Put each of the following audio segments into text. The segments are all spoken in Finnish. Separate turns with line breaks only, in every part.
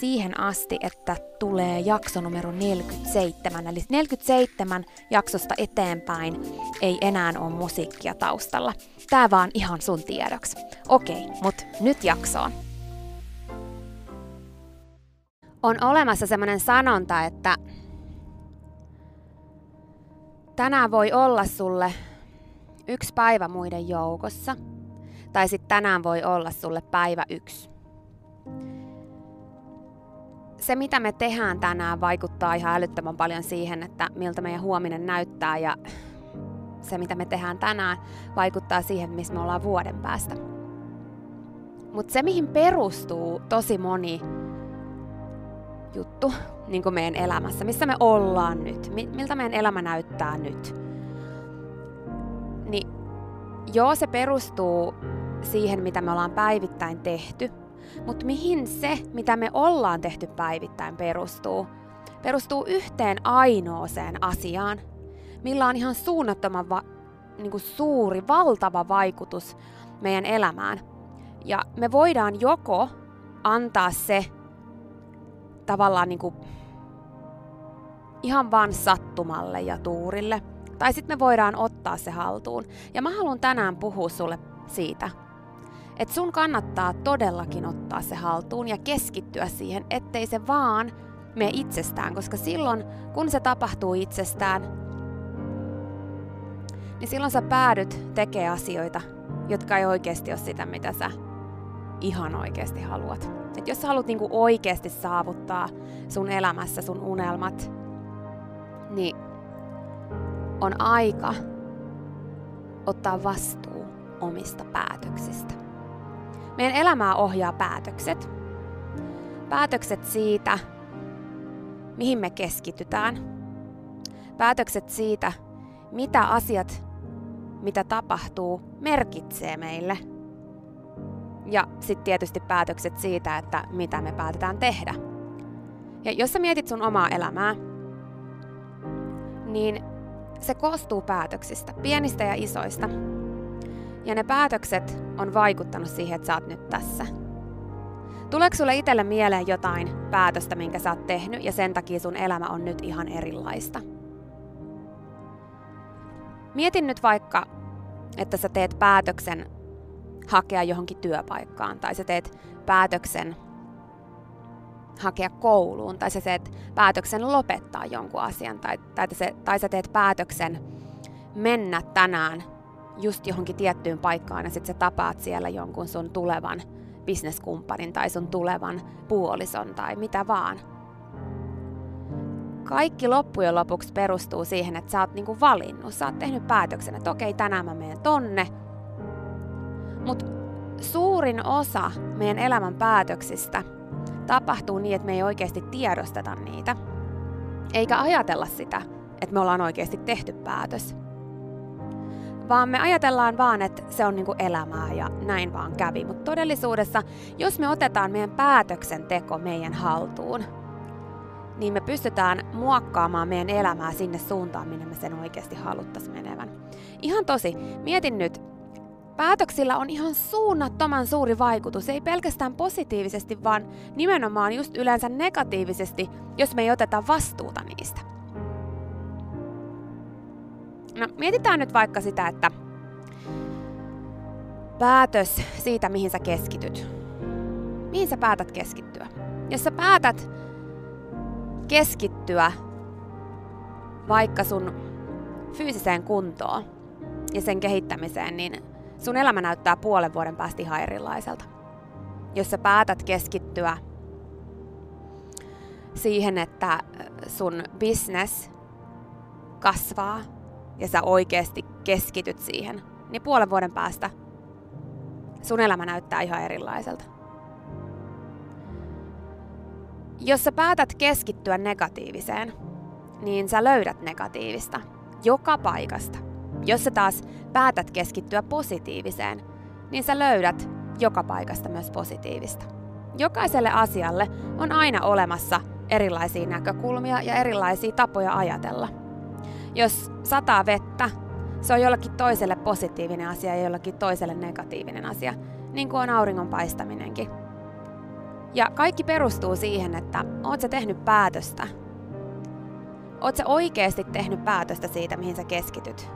siihen asti, että tulee jakso numero 47. Eli 47 jaksosta eteenpäin ei enää ole musiikkia taustalla. Tää vaan ihan sun tiedoksi. Okei, mut nyt jaksoon. On olemassa semmoinen sanonta, että tänään voi olla sulle yksi päivä muiden joukossa, tai sitten tänään voi olla sulle päivä yksi se, mitä me tehdään tänään, vaikuttaa ihan älyttömän paljon siihen, että miltä meidän huominen näyttää ja se, mitä me tehdään tänään, vaikuttaa siihen, missä me ollaan vuoden päästä. Mutta se, mihin perustuu tosi moni juttu niin kuin meidän elämässä, missä me ollaan nyt, miltä meidän elämä näyttää nyt, niin joo, se perustuu siihen, mitä me ollaan päivittäin tehty – mutta mihin se, mitä me ollaan tehty päivittäin, perustuu? Perustuu yhteen ainoaseen asiaan, millä on ihan suunnattoman va- niin kuin suuri, valtava vaikutus meidän elämään. Ja me voidaan joko antaa se tavallaan niin kuin ihan vaan sattumalle ja tuurille, tai sitten me voidaan ottaa se haltuun. Ja mä haluan tänään puhua sulle siitä, että sun kannattaa todellakin ottaa se haltuun ja keskittyä siihen, ettei se vaan mene itsestään, koska silloin, kun se tapahtuu itsestään, niin silloin sä päädyt tekemään asioita, jotka ei oikeasti ole sitä, mitä sä ihan oikeasti haluat. Et jos sä haluat niinku oikeasti saavuttaa sun elämässä sun unelmat, niin on aika ottaa vastuu omista päätöksistä. Meidän elämää ohjaa päätökset. Päätökset siitä, mihin me keskitytään. Päätökset siitä, mitä asiat, mitä tapahtuu, merkitsee meille. Ja sitten tietysti päätökset siitä, että mitä me päätetään tehdä. Ja jos sä mietit sun omaa elämää, niin se koostuu päätöksistä, pienistä ja isoista. Ja ne päätökset on vaikuttanut siihen, että sä oot nyt tässä. Tuleeko sulle itselle mieleen jotain päätöstä, minkä sä oot tehnyt, ja sen takia sun elämä on nyt ihan erilaista? Mietin nyt vaikka, että sä teet päätöksen hakea johonkin työpaikkaan, tai sä teet päätöksen hakea kouluun, tai sä teet päätöksen lopettaa jonkun asian, tai, tai, se, tai sä teet päätöksen mennä tänään just johonkin tiettyyn paikkaan, ja sitten sä tapaat siellä jonkun sun tulevan bisneskumppanin tai sun tulevan puolison tai mitä vaan. Kaikki loppujen lopuksi perustuu siihen, että sä oot niinku valinnut, sä oot tehnyt päätöksen, että okei, tänään mä menen tonne. Mutta suurin osa meidän elämän päätöksistä tapahtuu niin, että me ei oikeasti tiedosteta niitä. Eikä ajatella sitä, että me ollaan oikeasti tehty päätös. Vaan me ajatellaan vaan, että se on niinku elämää ja näin vaan kävi. Mutta todellisuudessa, jos me otetaan meidän päätöksenteko meidän haltuun, niin me pystytään muokkaamaan meidän elämää sinne suuntaan, minne me sen oikeasti haluttaisiin menevän. Ihan tosi, mietin nyt, Päätöksillä on ihan suunnattoman suuri vaikutus, ei pelkästään positiivisesti, vaan nimenomaan just yleensä negatiivisesti, jos me ei oteta vastuuta niistä. No, mietitään nyt vaikka sitä, että päätös siitä, mihin sä keskityt. Mihin sä päätät keskittyä? Jos sä päätät keskittyä vaikka sun fyysiseen kuntoon ja sen kehittämiseen, niin sun elämä näyttää puolen vuoden päästä ihan erilaiselta. Jos sä päätät keskittyä siihen, että sun business kasvaa ja sä oikeasti keskityt siihen, niin puolen vuoden päästä sun elämä näyttää ihan erilaiselta. Jos sä päätät keskittyä negatiiviseen, niin sä löydät negatiivista joka paikasta. Jos sä taas päätät keskittyä positiiviseen, niin sä löydät joka paikasta myös positiivista. Jokaiselle asialle on aina olemassa erilaisia näkökulmia ja erilaisia tapoja ajatella. Jos sataa vettä, se on jollakin toiselle positiivinen asia ja jollakin toiselle negatiivinen asia, niin kuin on auringon paistaminenkin. Ja kaikki perustuu siihen, että oot sä tehnyt päätöstä. Oot sä oikeasti tehnyt päätöstä siitä, mihin sä keskityt.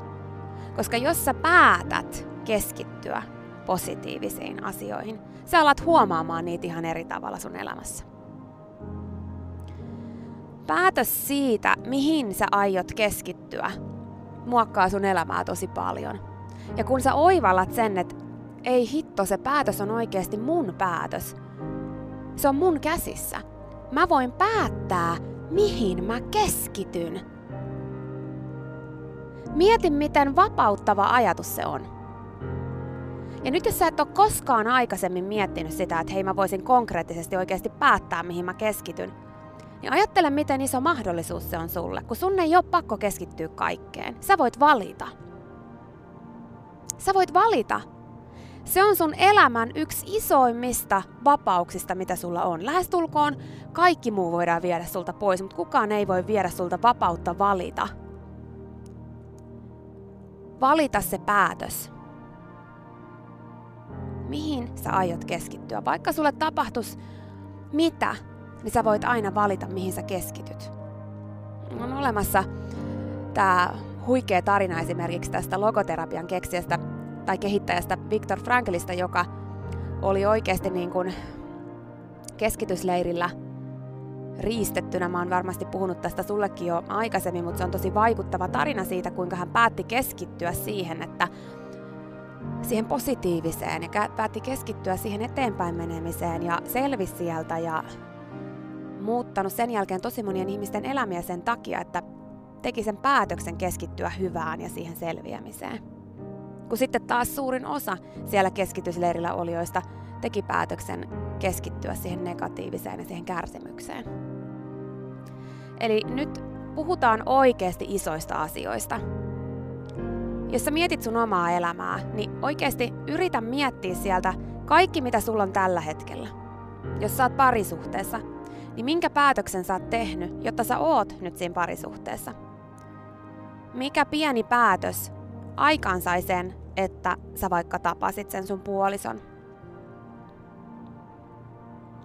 Koska jos sä päätät keskittyä positiivisiin asioihin, sä alat huomaamaan niitä ihan eri tavalla sun elämässä. Päätös siitä, mihin sä aiot keskittyä, muokkaa sun elämää tosi paljon. Ja kun sä oivallat sen, että ei hitto, se päätös on oikeasti mun päätös. Se on mun käsissä. Mä voin päättää, mihin mä keskityn Mieti, miten vapauttava ajatus se on. Ja nyt jos sä et ole koskaan aikaisemmin miettinyt sitä, että hei mä voisin konkreettisesti oikeasti päättää, mihin mä keskityn, niin ajattele, miten iso mahdollisuus se on sulle, kun sun ei ole pakko keskittyä kaikkeen. Sä voit valita. Sä voit valita. Se on sun elämän yksi isoimmista vapauksista, mitä sulla on. Lähestulkoon kaikki muu voidaan viedä sulta pois, mutta kukaan ei voi viedä sulta vapautta valita valita se päätös. Mihin sä aiot keskittyä? Vaikka sulle tapahtus mitä, niin sä voit aina valita, mihin sä keskityt. On olemassa tämä huikea tarina esimerkiksi tästä logoterapian keksijästä tai kehittäjästä Viktor Franklista, joka oli oikeasti niin kuin keskitysleirillä – riistettynä. Mä oon varmasti puhunut tästä sullekin jo aikaisemmin, mutta se on tosi vaikuttava tarina siitä, kuinka hän päätti keskittyä siihen, että siihen positiiviseen ja päätti keskittyä siihen eteenpäin menemiseen ja selvisi sieltä ja muuttanut sen jälkeen tosi monien ihmisten elämiä sen takia, että teki sen päätöksen keskittyä hyvään ja siihen selviämiseen. Kun sitten taas suurin osa siellä keskitysleirillä olijoista teki päätöksen keskittyä siihen negatiiviseen ja siihen kärsimykseen. Eli nyt puhutaan oikeasti isoista asioista. Jos sä mietit sun omaa elämää, niin oikeasti yritä miettiä sieltä Kaikki mitä sulla on tällä hetkellä, jos sä oot parisuhteessa, niin minkä päätöksen sä oot tehnyt, jotta sä oot nyt siinä parisuhteessa? Mikä pieni päätös aikaansai sen, että sä vaikka tapasit sen sun puolison?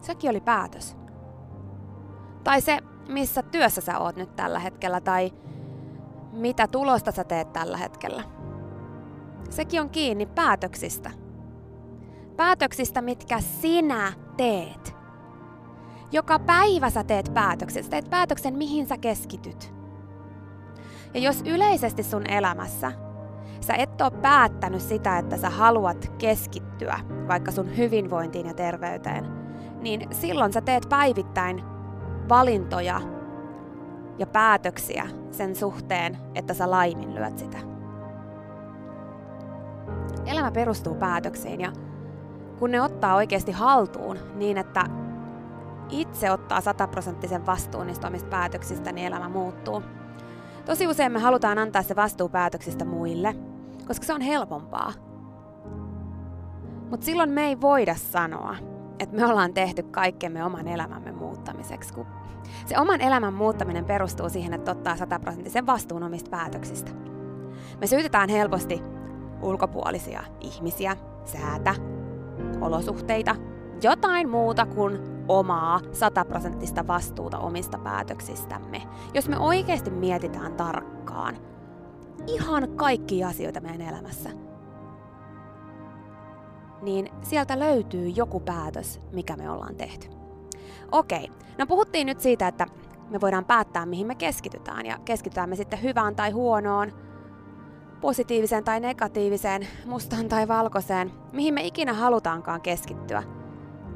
Sekin oli päätös. Tai se, missä työssä sä oot nyt tällä hetkellä, tai mitä tulosta sä teet tällä hetkellä. Sekin on kiinni päätöksistä. Päätöksistä, mitkä sinä teet. Joka päivä sä teet päätöksen. Sä teet päätöksen, mihin sä keskityt. Ja jos yleisesti sun elämässä sä et ole päättänyt sitä, että sä haluat keskittyä vaikka sun hyvinvointiin ja terveyteen, niin silloin sä teet päivittäin valintoja ja päätöksiä sen suhteen, että sä laiminlyöt sitä. Elämä perustuu päätöksiin ja kun ne ottaa oikeasti haltuun niin, että itse ottaa sataprosenttisen vastuun niistä omista päätöksistä, niin elämä muuttuu. Tosi usein me halutaan antaa se vastuu päätöksistä muille, koska se on helpompaa. Mutta silloin me ei voida sanoa, että me ollaan tehty kaikkemme oman elämämme muuttamiseksi, kun se oman elämän muuttaminen perustuu siihen, että ottaa sataprosenttisen vastuun omista päätöksistä. Me syytetään helposti ulkopuolisia ihmisiä, säätä, olosuhteita, jotain muuta kuin omaa sataprosenttista vastuuta omista päätöksistämme. Jos me oikeasti mietitään tarkkaan ihan kaikki asioita meidän elämässä, niin sieltä löytyy joku päätös, mikä me ollaan tehty. Okei, no puhuttiin nyt siitä, että me voidaan päättää, mihin me keskitytään, ja keskitytään me sitten hyvään tai huonoon, positiiviseen tai negatiiviseen, mustaan tai valkoiseen, mihin me ikinä halutaankaan keskittyä.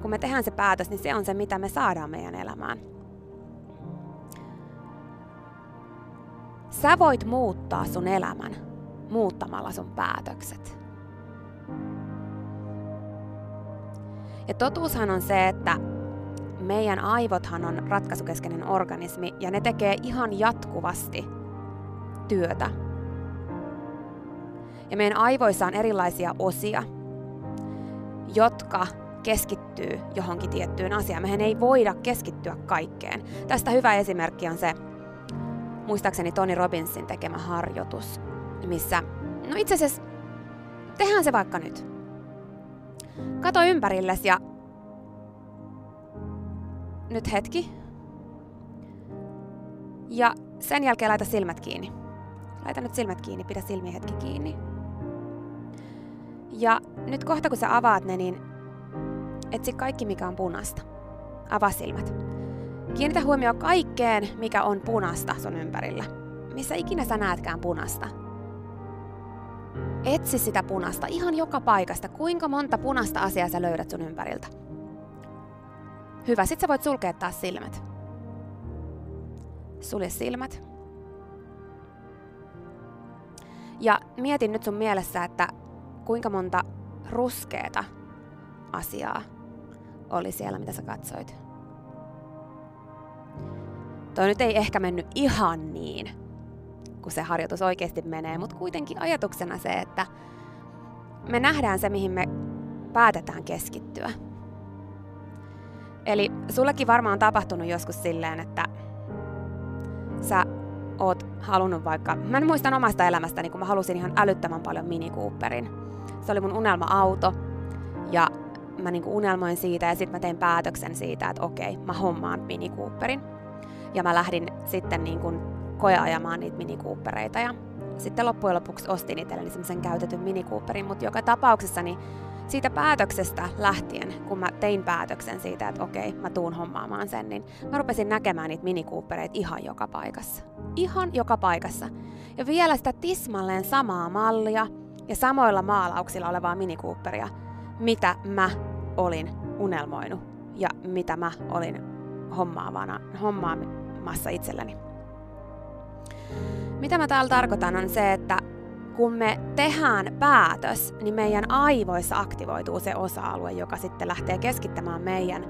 Kun me tehdään se päätös, niin se on se, mitä me saadaan meidän elämään. Sä voit muuttaa sun elämän muuttamalla sun päätökset. Ja totuushan on se, että meidän aivothan on ratkaisukeskeinen organismi ja ne tekee ihan jatkuvasti työtä. Ja meidän aivoissa on erilaisia osia, jotka keskittyy johonkin tiettyyn asiaan. Mehän ei voida keskittyä kaikkeen. Tästä hyvä esimerkki on se, muistaakseni Tony Robbinsin tekemä harjoitus, missä, no itse asiassa, tehdään se vaikka nyt. Kato ympärillesi ja nyt hetki. Ja sen jälkeen laita silmät kiinni. Laita nyt silmät kiinni, pidä silmiä hetki kiinni. Ja nyt kohta kun sä avaat ne, niin etsi kaikki mikä on punasta. Avaa silmät. Kiinnitä huomio kaikkeen, mikä on punasta sun ympärillä. Missä ikinä sä näetkään punasta. Etsi sitä punasta ihan joka paikasta. Kuinka monta punasta asiaa sä löydät sun ympäriltä. Hyvä, sit sä voit sulkea taas silmät. Sulje silmät. Ja mietin nyt sun mielessä, että kuinka monta ruskeeta asiaa oli siellä, mitä sä katsoit. Toi nyt ei ehkä mennyt ihan niin, kun se harjoitus oikeasti menee, mutta kuitenkin ajatuksena se, että me nähdään se, mihin me päätetään keskittyä. Eli sullekin varmaan on tapahtunut joskus silleen, että sä oot halunnut vaikka, mä en muistan omasta elämästäni, kun mä halusin ihan älyttömän paljon Mini Cooperin. Se oli mun unelma-auto ja mä niinku unelmoin siitä ja sitten mä tein päätöksen siitä, että okei, mä hommaan Mini Cooperin. Ja mä lähdin sitten niinku koeajamaan niitä Mini Coopereita ja sitten loppujen lopuksi ostin itselleni semmoisen käytetyn Mini Cooperin, mutta joka tapauksessa niin siitä päätöksestä lähtien, kun mä tein päätöksen siitä, että okei, mä tuun hommaamaan sen, niin mä rupesin näkemään niitä minikuupereita ihan joka paikassa. Ihan joka paikassa. Ja vielä sitä tismalleen samaa mallia ja samoilla maalauksilla olevaa minikuuperia, mitä mä olin unelmoinut ja mitä mä olin hommaavana, hommaamassa itselleni. Mitä mä täällä tarkoitan on se, että kun me tehdään päätös, niin meidän aivoissa aktivoituu se osa-alue, joka sitten lähtee keskittämään meidän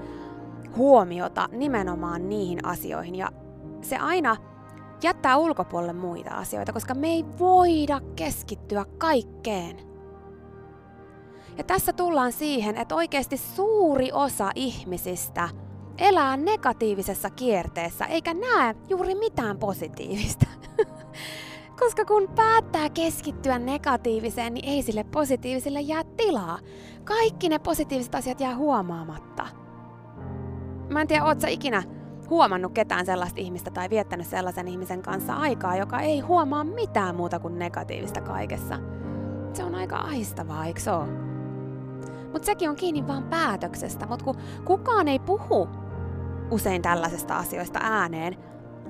huomiota nimenomaan niihin asioihin. Ja se aina jättää ulkopuolelle muita asioita, koska me ei voida keskittyä kaikkeen. Ja tässä tullaan siihen, että oikeasti suuri osa ihmisistä elää negatiivisessa kierteessä eikä näe juuri mitään positiivista. Koska kun päättää keskittyä negatiiviseen, niin ei sille positiiviselle jää tilaa. Kaikki ne positiiviset asiat jää huomaamatta. Mä en tiedä, oot sä ikinä huomannut ketään sellaista ihmistä tai viettänyt sellaisen ihmisen kanssa aikaa, joka ei huomaa mitään muuta kuin negatiivista kaikessa. Se on aika aistavaa, eikö se Mutta sekin on kiinni vaan päätöksestä, mutta kun kukaan ei puhu usein tällaisesta asioista ääneen,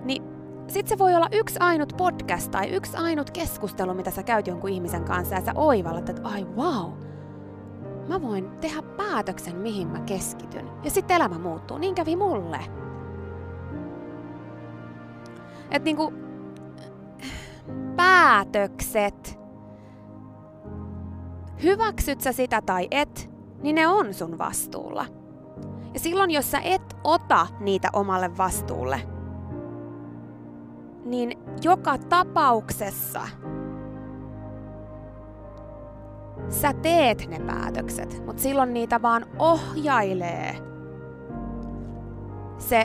niin sitten se voi olla yksi ainut podcast tai yksi ainut keskustelu, mitä sä käyt jonkun ihmisen kanssa ja sä oivallat, että ai wow, mä voin tehdä päätöksen, mihin mä keskityn. Ja sitten elämä muuttuu. Niin kävi mulle. Että niinku, päätökset, hyväksyt sä sitä tai et, niin ne on sun vastuulla. Ja silloin, jos sä et ota niitä omalle vastuulle, niin joka tapauksessa sä teet ne päätökset, mutta silloin niitä vaan ohjailee se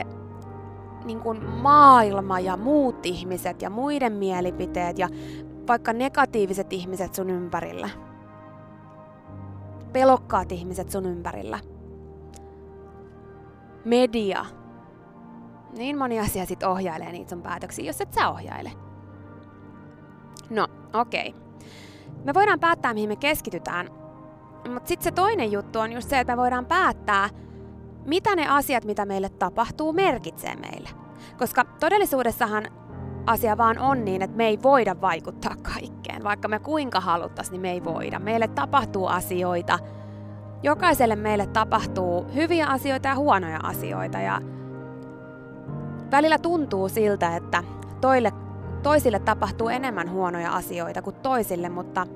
niin kuin maailma ja muut ihmiset ja muiden mielipiteet ja vaikka negatiiviset ihmiset sun ympärillä. Pelokkaat ihmiset sun ympärillä. Media. Niin moni asia sit ohjailee niitä sun päätöksiä, jos et sä ohjaile. No, okei. Okay. Me voidaan päättää, mihin me keskitytään, mutta sitten se toinen juttu on just se, että me voidaan päättää, mitä ne asiat, mitä meille tapahtuu, merkitsee meille. Koska todellisuudessahan asia vaan on niin, että me ei voida vaikuttaa kaikkeen. Vaikka me kuinka haluttaisiin, niin me ei voida. Meille tapahtuu asioita. Jokaiselle meille tapahtuu hyviä asioita ja huonoja asioita. Ja välillä tuntuu siltä, että toille, toisille tapahtuu enemmän huonoja asioita kuin toisille, mutta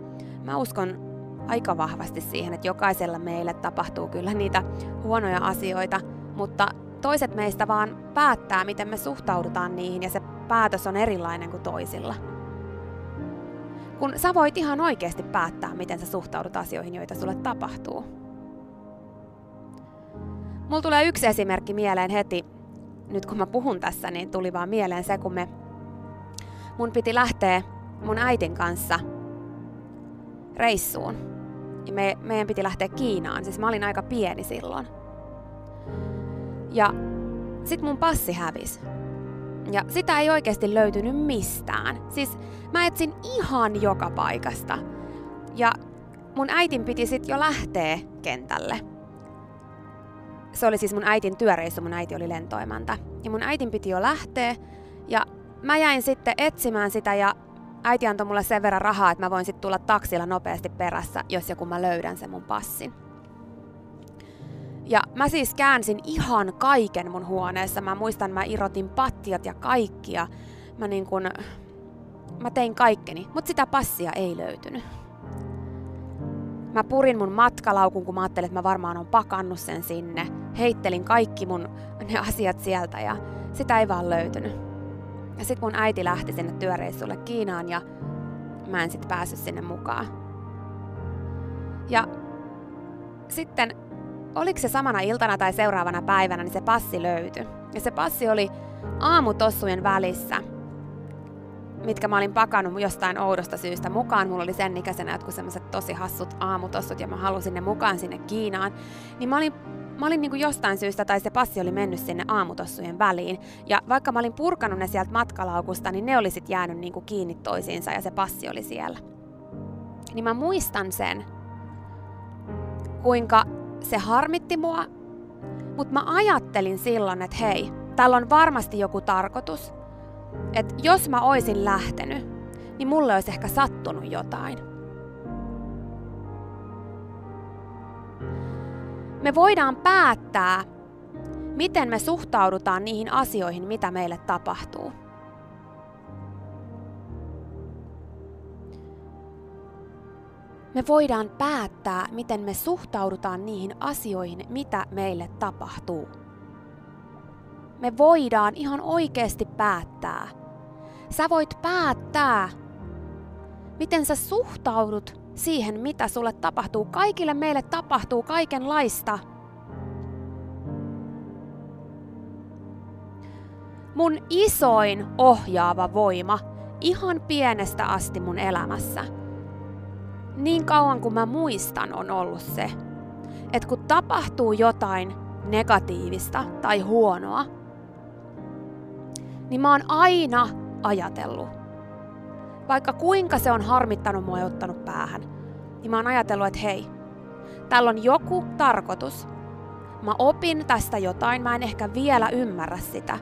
mä uskon aika vahvasti siihen, että jokaisella meille tapahtuu kyllä niitä huonoja asioita, mutta toiset meistä vaan päättää, miten me suhtaudutaan niihin ja se päätös on erilainen kuin toisilla. Kun sä voit ihan oikeasti päättää, miten sä suhtaudut asioihin, joita sulle tapahtuu. Mulla tulee yksi esimerkki mieleen heti, nyt kun mä puhun tässä, niin tuli vaan mieleen se, kun me, mun piti lähteä mun äitin kanssa reissuun ja me, meidän piti lähteä Kiinaan. Siis mä olin aika pieni silloin. Ja sit mun passi hävisi. Ja sitä ei oikeasti löytynyt mistään. Siis mä etsin ihan joka paikasta. Ja mun äitin piti sit jo lähteä kentälle. Se oli siis mun äitin työreissu, mun äiti oli lentoimanta. Ja mun äitin piti jo lähteä. Ja mä jäin sitten etsimään sitä ja äiti antoi mulle sen verran rahaa, että mä voin sitten tulla taksilla nopeasti perässä, jos joku mä löydän sen mun passin. Ja mä siis käänsin ihan kaiken mun huoneessa. Mä muistan, mä irotin pattiat ja kaikkia. Mä niin kun, mä tein kaikkeni, mutta sitä passia ei löytynyt. Mä purin mun matkalaukun, kun mä ajattelin, että mä varmaan on pakannut sen sinne. Heittelin kaikki mun ne asiat sieltä ja sitä ei vaan löytynyt. Ja sitten mun äiti lähti sinne työreissulle Kiinaan ja mä en sitten päässyt sinne mukaan. Ja sitten oliko se samana iltana tai seuraavana päivänä, niin se passi löytyi. Ja se passi oli aamutossujen välissä, mitkä mä olin pakannut jostain oudosta syystä mukaan. Mulla oli sen ikäisenä jotkut semmoiset tosi hassut aamutossut ja mä halusin ne mukaan sinne Kiinaan. Niin mä olin mä olin niin kuin jostain syystä, tai se passi oli mennyt sinne aamutossujen väliin. Ja vaikka mä olin purkanut ne sieltä matkalaukusta, niin ne oli sitten jäänyt niin kuin kiinni toisiinsa ja se passi oli siellä. Niin mä muistan sen, kuinka se harmitti mua, mutta mä ajattelin silloin, että hei, täällä on varmasti joku tarkoitus. Että jos mä oisin lähtenyt, niin mulle olisi ehkä sattunut jotain. Me voidaan päättää, miten me suhtaudutaan niihin asioihin, mitä meille tapahtuu. Me voidaan päättää, miten me suhtaudutaan niihin asioihin, mitä meille tapahtuu. Me voidaan ihan oikeasti päättää. Sä voit päättää, miten sä suhtaudut siihen, mitä sulle tapahtuu. Kaikille meille tapahtuu kaikenlaista. Mun isoin ohjaava voima ihan pienestä asti mun elämässä. Niin kauan kuin mä muistan on ollut se, että kun tapahtuu jotain negatiivista tai huonoa, niin mä oon aina ajatellut, vaikka kuinka se on harmittanut mua ja ottanut päähän, niin mä oon ajatellut, että hei, täällä on joku tarkoitus. Mä opin tästä jotain, mä en ehkä vielä ymmärrä sitä,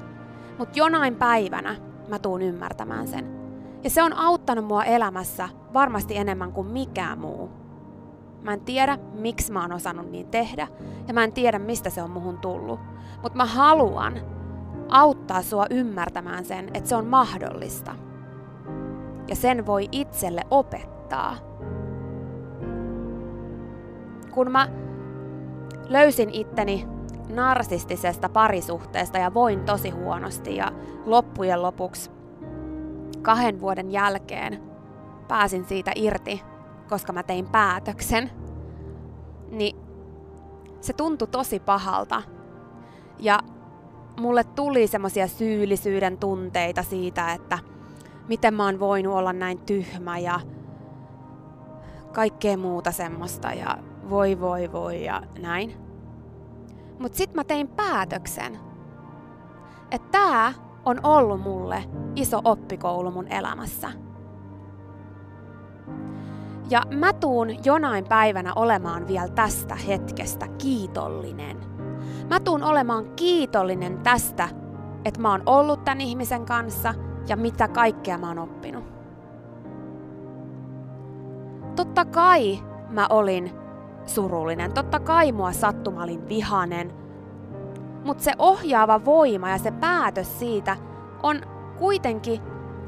mutta jonain päivänä mä tuun ymmärtämään sen. Ja se on auttanut mua elämässä varmasti enemmän kuin mikään muu. Mä en tiedä, miksi mä oon osannut niin tehdä, ja mä en tiedä, mistä se on muhun tullut. Mutta mä haluan auttaa sua ymmärtämään sen, että se on mahdollista. Ja sen voi itselle opettaa. Kun mä löysin itteni narsistisesta parisuhteesta ja voin tosi huonosti ja loppujen lopuksi kahden vuoden jälkeen pääsin siitä irti, koska mä tein päätöksen, niin se tuntui tosi pahalta. Ja mulle tuli semmoisia syyllisyyden tunteita siitä, että miten mä oon voinut olla näin tyhmä ja kaikkea muuta semmoista ja voi voi voi ja näin. Mut sit mä tein päätöksen, että tää on ollut mulle iso oppikoulu mun elämässä. Ja mä tuun jonain päivänä olemaan vielä tästä hetkestä kiitollinen. Mä tuun olemaan kiitollinen tästä, että mä oon ollut tämän ihmisen kanssa ja mitä kaikkea mä oon oppinut. Totta kai mä olin surullinen, totta kai mua sattuma olin vihanen, mutta se ohjaava voima ja se päätös siitä on kuitenkin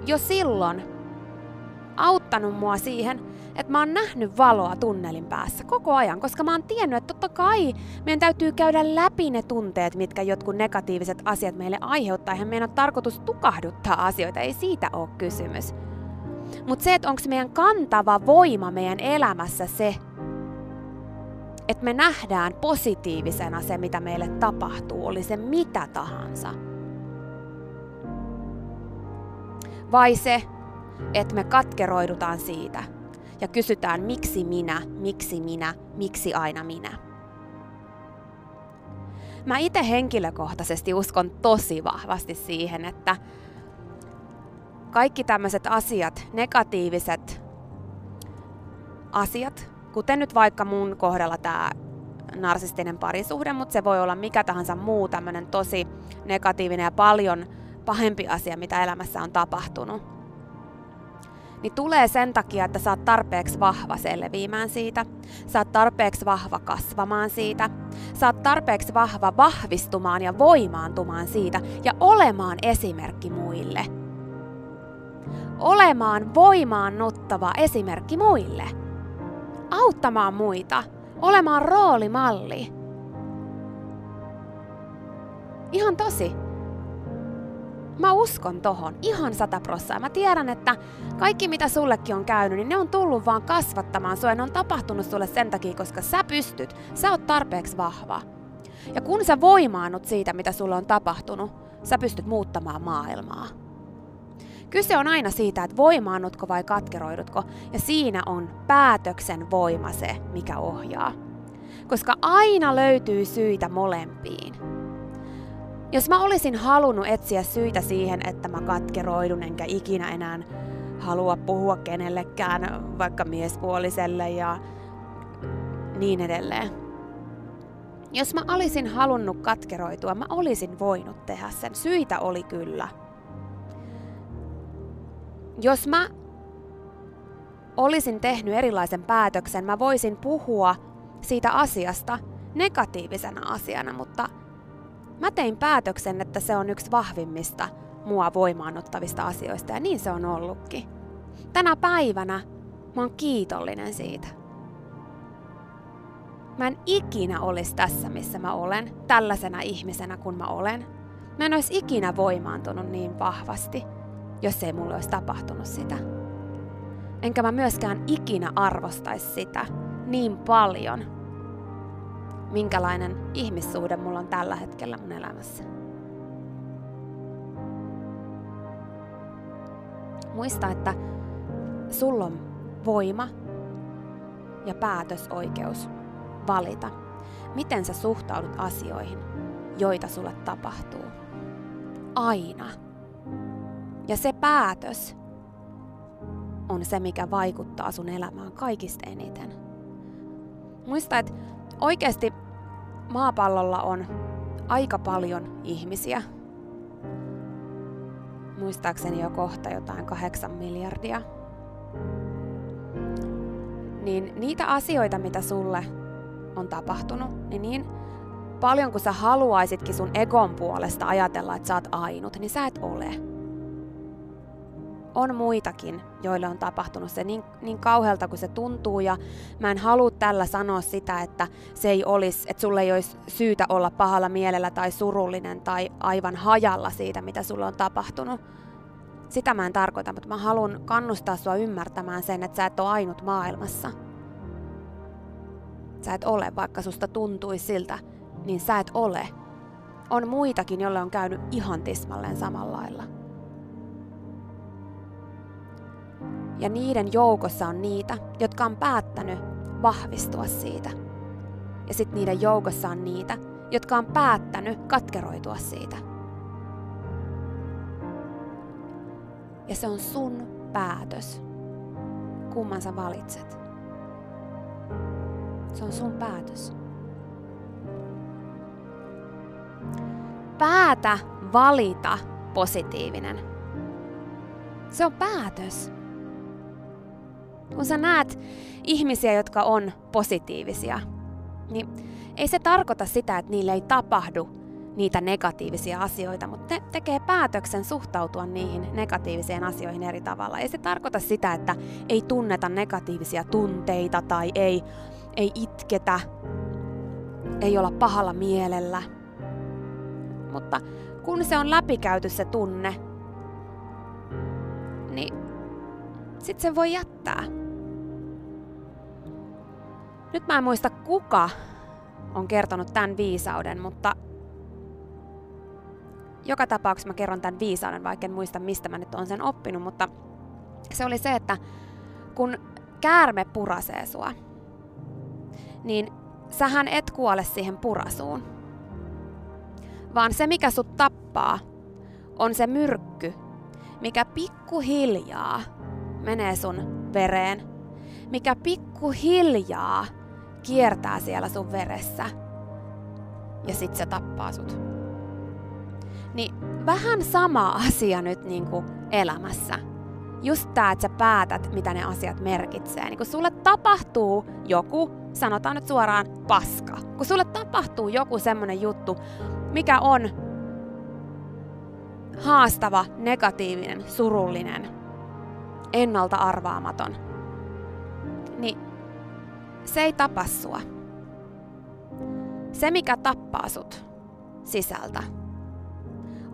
jo silloin auttanut mua siihen, että mä oon nähnyt valoa tunnelin päässä koko ajan, koska mä oon tiennyt, että totta kai meidän täytyy käydä läpi ne tunteet, mitkä jotkut negatiiviset asiat meille aiheuttaa. Eihän meidän on tarkoitus tukahduttaa asioita, ei siitä ole kysymys. Mutta se, että onko meidän kantava voima meidän elämässä se, että me nähdään positiivisena se, mitä meille tapahtuu, oli se mitä tahansa. Vai se, että me katkeroidutaan siitä ja kysytään miksi minä, miksi minä, miksi aina minä. Mä itse henkilökohtaisesti uskon tosi vahvasti siihen, että kaikki tämmöiset asiat, negatiiviset asiat, kuten nyt vaikka mun kohdalla tämä narsistinen parisuhde, mutta se voi olla mikä tahansa muu tämmöinen tosi negatiivinen ja paljon pahempi asia, mitä elämässä on tapahtunut. Niin tulee sen takia, että sä oot tarpeeksi vahva selviämään siitä. Sä oot tarpeeksi vahva kasvamaan siitä. Sä oot tarpeeksi vahva vahvistumaan ja voimaantumaan siitä ja olemaan esimerkki muille. Olemaan voimaannuttava esimerkki muille auttamaan muita, olemaan roolimalli. Ihan tosi. Mä uskon tohon ihan sata prossaa. Mä tiedän, että kaikki mitä sullekin on käynyt, niin ne on tullut vaan kasvattamaan sua. Ne on tapahtunut sulle sen takia, koska sä pystyt. Sä oot tarpeeksi vahva. Ja kun sä voimaannut siitä, mitä sulle on tapahtunut, sä pystyt muuttamaan maailmaa. Kyse on aina siitä, että voimaannutko vai katkeroidutko, ja siinä on päätöksen voima se, mikä ohjaa. Koska aina löytyy syitä molempiin. Jos mä olisin halunnut etsiä syitä siihen, että mä katkeroidun enkä ikinä enää halua puhua kenellekään, vaikka miespuoliselle ja niin edelleen. Jos mä olisin halunnut katkeroitua, mä olisin voinut tehdä sen. Syitä oli kyllä jos mä olisin tehnyt erilaisen päätöksen, mä voisin puhua siitä asiasta negatiivisena asiana, mutta mä tein päätöksen, että se on yksi vahvimmista mua voimaannuttavista asioista ja niin se on ollutkin. Tänä päivänä mä oon kiitollinen siitä. Mä en ikinä olisi tässä, missä mä olen, tällaisena ihmisenä kuin mä olen. Mä en olisi ikinä voimaantunut niin vahvasti – jos ei mulle olisi tapahtunut sitä. Enkä mä myöskään ikinä arvostaisi sitä niin paljon, minkälainen ihmissuhde mulla on tällä hetkellä mun elämässä. Muista, että sulla on voima ja päätösoikeus valita, miten sä suhtaudut asioihin, joita sulle tapahtuu. Aina. Ja se päätös on se, mikä vaikuttaa sun elämään kaikista eniten. Muista, että oikeasti maapallolla on aika paljon ihmisiä. Muistaakseni jo kohta jotain kahdeksan miljardia. Niin niitä asioita, mitä sulle on tapahtunut, niin niin paljon kuin sä haluaisitkin sun egon puolesta ajatella, että sä oot ainut, niin sä et ole. On muitakin, joille on tapahtunut se niin, niin kauhealta kuin se tuntuu, ja mä en halua tällä sanoa sitä, että se ei olisi, että sulle ei olisi syytä olla pahalla mielellä tai surullinen tai aivan hajalla siitä, mitä sulle on tapahtunut. Sitä mä en tarkoita, mutta mä haluan kannustaa sua ymmärtämään sen, että sä et ole ainut maailmassa. Sä et ole, vaikka susta tuntuisi siltä, niin sä et ole. On muitakin, jolle on käynyt ihan tismalleen samalla lailla. Ja niiden joukossa on niitä, jotka on päättänyt vahvistua siitä. Ja sitten niiden joukossa on niitä, jotka on päättänyt katkeroitua siitä. Ja se on sun päätös, kumman sä valitset. Se on sun päätös. päätä valita positiivinen. Se on päätös. Kun sä näet ihmisiä, jotka on positiivisia, niin ei se tarkoita sitä, että niille ei tapahdu niitä negatiivisia asioita, mutta ne tekee päätöksen suhtautua niihin negatiivisiin asioihin eri tavalla. Ei se tarkoita sitä, että ei tunneta negatiivisia tunteita tai ei, ei itketä, ei olla pahalla mielellä – mutta kun se on läpikäyty se tunne, sit sen voi jättää. Nyt mä en muista kuka on kertonut tämän viisauden, mutta joka tapauksessa mä kerron tämän viisauden, vaikka en muista mistä mä nyt on sen oppinut, mutta se oli se, että kun käärme purasee sua, niin sähän et kuole siihen purasuun vaan se, mikä sut tappaa, on se myrkky, mikä pikkuhiljaa menee sun vereen, mikä pikkuhiljaa kiertää siellä sun veressä ja sit se tappaa sut. Niin vähän sama asia nyt niinku elämässä. Just tää, että sä päätät, mitä ne asiat merkitsee. Niin kun sulle tapahtuu joku, sanotaan nyt suoraan paska. Kun sulle tapahtuu joku semmonen juttu, mikä on haastava, negatiivinen, surullinen, ennalta arvaamaton, niin se ei tapa sua. Se, mikä tappaa sut sisältä,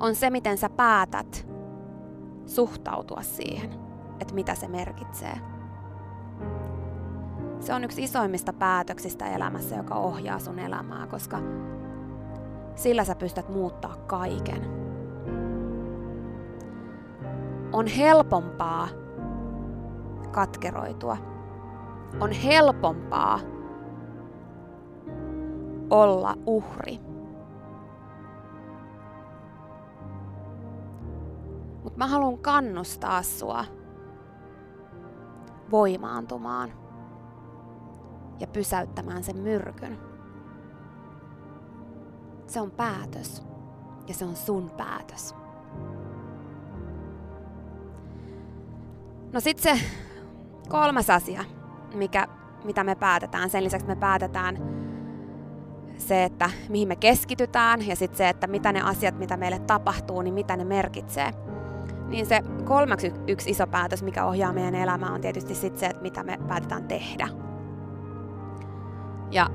on se, miten sä päätät suhtautua siihen, että mitä se merkitsee. Se on yksi isoimmista päätöksistä elämässä, joka ohjaa sun elämää, koska sillä sä pystyt muuttaa kaiken. On helpompaa katkeroitua. On helpompaa olla uhri. Mutta mä haluan kannustaa sua voimaantumaan ja pysäyttämään sen myrkyn. Se on päätös. Ja se on sun päätös. No sit se kolmas asia, mikä, mitä me päätetään. Sen lisäksi me päätetään se, että mihin me keskitytään ja sitten se, että mitä ne asiat, mitä meille tapahtuu, niin mitä ne merkitsee. Niin se kolmas yksi iso päätös, mikä ohjaa meidän elämää, on tietysti sit se, että mitä me päätetään tehdä. Ja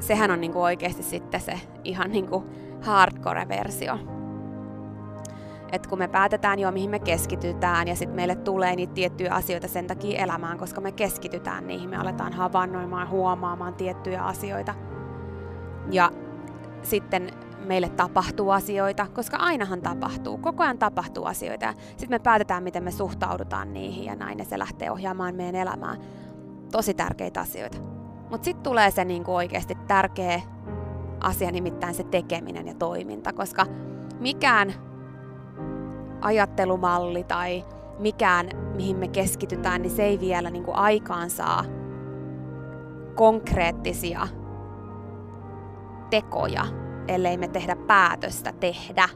sehän on niinku oikeasti sitten se ihan niinku hardcore-versio. Että kun me päätetään jo, mihin me keskitytään, ja sitten meille tulee niitä tiettyjä asioita sen takia elämään, koska me keskitytään niihin, me aletaan havainnoimaan, huomaamaan tiettyjä asioita. Ja sitten meille tapahtuu asioita, koska ainahan tapahtuu, koko ajan tapahtuu asioita. Sitten me päätetään, miten me suhtaudutaan niihin ja näin, ja se lähtee ohjaamaan meidän elämää. Tosi tärkeitä asioita. Mutta sitten tulee se niinku oikeasti tärkeä asia, nimittäin se tekeminen ja toiminta, koska mikään ajattelumalli tai mikään, mihin me keskitytään, niin se ei vielä niin kuin aikaan saa konkreettisia tekoja, ellei me tehdä päätöstä tehdä.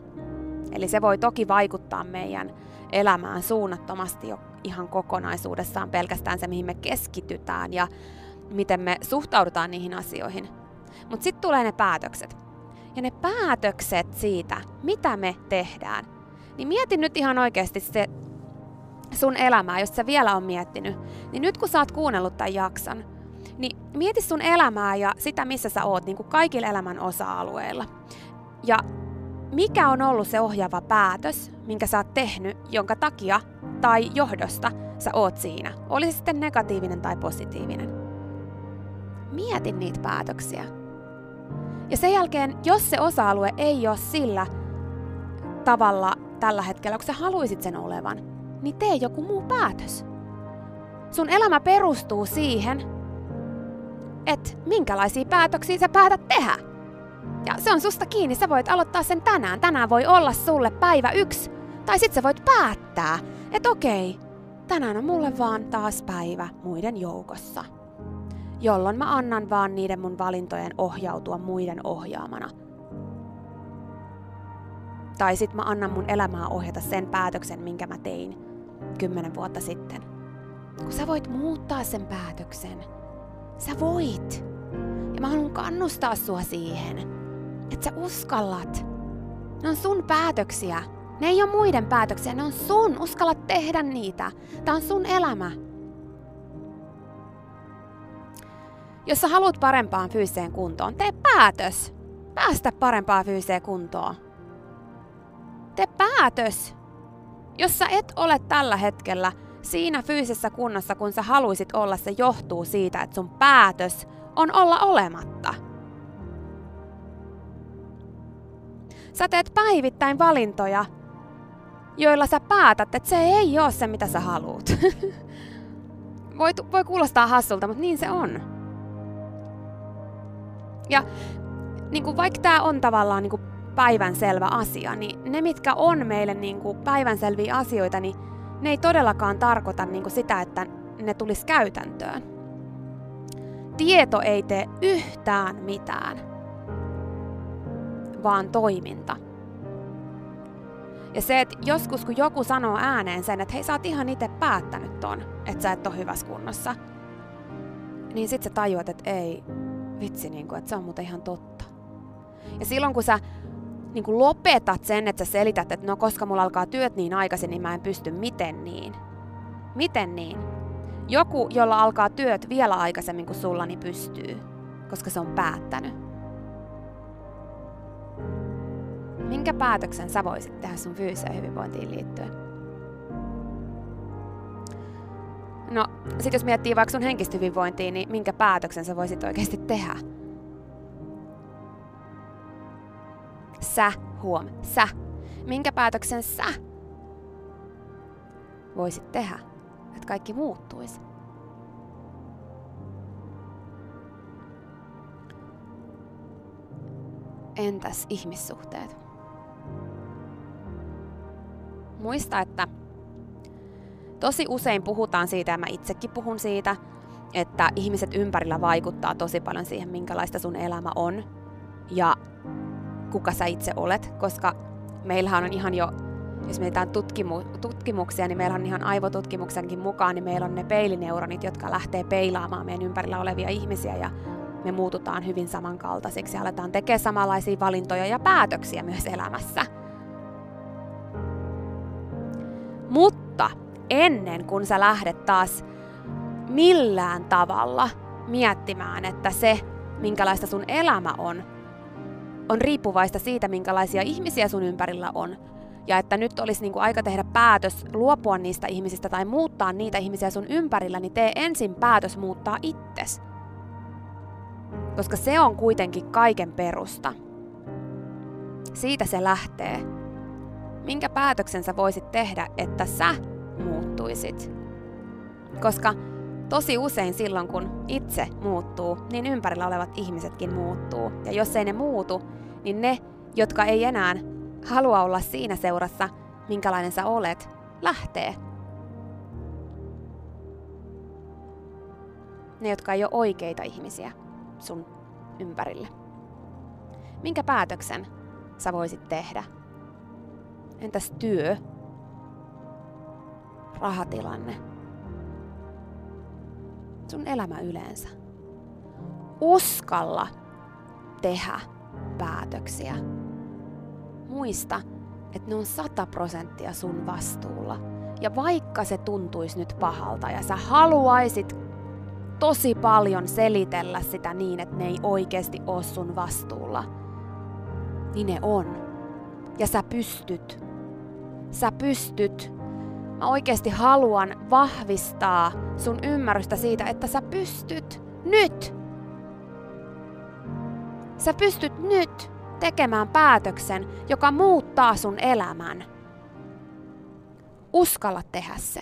Eli se voi toki vaikuttaa meidän elämään suunnattomasti jo ihan kokonaisuudessaan pelkästään se, mihin me keskitytään ja miten me suhtaudutaan niihin asioihin. Mutta sitten tulee ne päätökset. Ja ne päätökset siitä, mitä me tehdään, niin mieti nyt ihan oikeasti se sun elämää, jos sä vielä on miettinyt. Niin nyt kun sä oot kuunnellut tämän jakson, niin mieti sun elämää ja sitä, missä sä oot niin kuin kaikilla elämän osa-alueilla. Ja mikä on ollut se ohjaava päätös, minkä sä oot tehnyt, jonka takia tai johdosta sä oot siinä. Oli se sitten negatiivinen tai positiivinen. Mieti niitä päätöksiä. Ja sen jälkeen, jos se osa-alue ei ole sillä tavalla tällä hetkellä, kun sä haluisit sen olevan, niin tee joku muu päätös. Sun elämä perustuu siihen, että minkälaisia päätöksiä sä päätät tehdä. Ja se on susta kiinni, sä voit aloittaa sen tänään. Tänään voi olla sulle päivä yksi. Tai sit sä voit päättää, että okei, tänään on mulle vaan taas päivä muiden joukossa. Jolloin mä annan vaan niiden mun valintojen ohjautua muiden ohjaamana – tai sit mä annan mun elämää ohjata sen päätöksen, minkä mä tein kymmenen vuotta sitten. Kun sä voit muuttaa sen päätöksen. Sä voit. Ja mä haluan kannustaa sua siihen, että sä uskallat. Ne on sun päätöksiä. Ne ei ole muiden päätöksiä, ne on sun. Uskallat tehdä niitä. Tää on sun elämä. Jos sä haluat parempaan fyysiseen kuntoon, tee päätös. Päästä parempaan fyysiseen kuntoon. Tee päätös! Jos sä et ole tällä hetkellä siinä fyysisessä kunnossa, kun sä haluisit olla, se johtuu siitä, että sun päätös on olla olematta. Sä teet päivittäin valintoja, joilla sä päätät, että se ei ole se, mitä sä haluut. voi, voi kuulostaa hassulta, mutta niin se on. Ja niin kuin vaikka tämä on tavallaan niin kuin päivänselvä asia, niin ne, mitkä on meille niin kuin päivänselviä asioita, niin ne ei todellakaan tarkoita niin kuin sitä, että ne tulisi käytäntöön. Tieto ei tee yhtään mitään, vaan toiminta. Ja se, että joskus kun joku sanoo ääneen sen, että hei sä oot ihan itse päättänyt ton, että sä et ole hyvässä kunnossa, niin sit sä tajuat, että ei, vitsi, niin kuin, että se on muuten ihan totta. Ja silloin kun sä niin kuin lopetat sen, että sä selität, että no koska mulla alkaa työt niin aikaisin, niin mä en pysty. Miten niin? Miten niin? Joku, jolla alkaa työt vielä aikaisemmin kuin sulla, niin pystyy, koska se on päättänyt. Minkä päätöksen sä voisit tehdä sun fyysiseen hyvinvointiin liittyen? No, sit jos miettii vaikka sun henkistä hyvinvointia, niin minkä päätöksen sä voisit oikeasti tehdä? Sä, huom, sä. Minkä päätöksen sä voisit tehdä, että kaikki muuttuisi? Entäs ihmissuhteet? Muista, että tosi usein puhutaan siitä, ja mä itsekin puhun siitä, että ihmiset ympärillä vaikuttaa tosi paljon siihen, minkälaista sun elämä on. Ja kuka sä itse olet, koska meillähän on ihan jo, jos mietitään tutkimu- tutkimuksia, niin meillä on ihan aivotutkimuksenkin mukaan, niin meillä on ne peilineuronit, jotka lähtee peilaamaan meidän ympärillä olevia ihmisiä ja me muututaan hyvin samankaltaisiksi ja aletaan tekemään samanlaisia valintoja ja päätöksiä myös elämässä. Mutta ennen kuin sä lähdet taas millään tavalla miettimään, että se, minkälaista sun elämä on, on riippuvaista siitä, minkälaisia ihmisiä sun ympärillä on ja että nyt olisi niin kuin aika tehdä päätös luopua niistä ihmisistä tai muuttaa niitä ihmisiä sun ympärillä, niin tee ensin päätös muuttaa itses. Koska se on kuitenkin kaiken perusta. Siitä se lähtee. Minkä päätöksen sä voisit tehdä, että sä muuttuisit? Koska tosi usein silloin, kun itse muuttuu, niin ympärillä olevat ihmisetkin muuttuu. Ja jos ei ne muutu, niin ne, jotka ei enää halua olla siinä seurassa, minkälainen sä olet, lähtee. Ne, jotka ei ole oikeita ihmisiä sun ympärille. Minkä päätöksen sä voisit tehdä? Entäs työ? Rahatilanne? Sun elämä yleensä. Uskalla tehdä päätöksiä. Muista, että ne on sata prosenttia sun vastuulla. Ja vaikka se tuntuisi nyt pahalta ja sä haluaisit tosi paljon selitellä sitä niin, että ne ei oikeasti ole sun vastuulla, niin ne on. Ja sä pystyt. Sä pystyt. Mä oikeasti haluan vahvistaa sun ymmärrystä siitä, että sä pystyt nyt. Sä pystyt nyt tekemään päätöksen, joka muuttaa sun elämän. Uskalla tehdä se.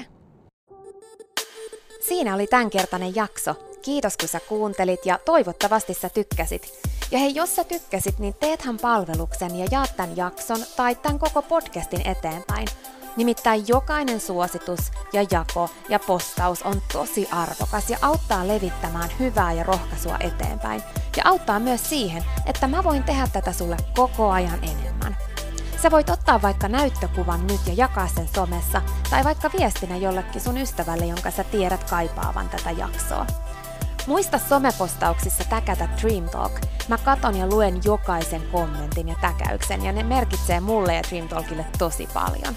Siinä oli tämänkertainen jakso. Kiitos kun sä kuuntelit ja toivottavasti sä tykkäsit. Ja hei, jos sä tykkäsit, niin teethän palveluksen ja jaat tämän jakson tai tämän koko podcastin eteenpäin. Nimittäin jokainen suositus ja jako ja postaus on tosi arvokas ja auttaa levittämään hyvää ja rohkaisua eteenpäin. Ja auttaa myös siihen, että mä voin tehdä tätä sulle koko ajan enemmän. Sä voit ottaa vaikka näyttökuvan nyt ja jakaa sen somessa, tai vaikka viestinä jollekin sun ystävälle, jonka sä tiedät kaipaavan tätä jaksoa. Muista somepostauksissa täkätä Dream Talk. Mä katon ja luen jokaisen kommentin ja täkäyksen, ja ne merkitsee mulle ja Dream Talkille tosi paljon.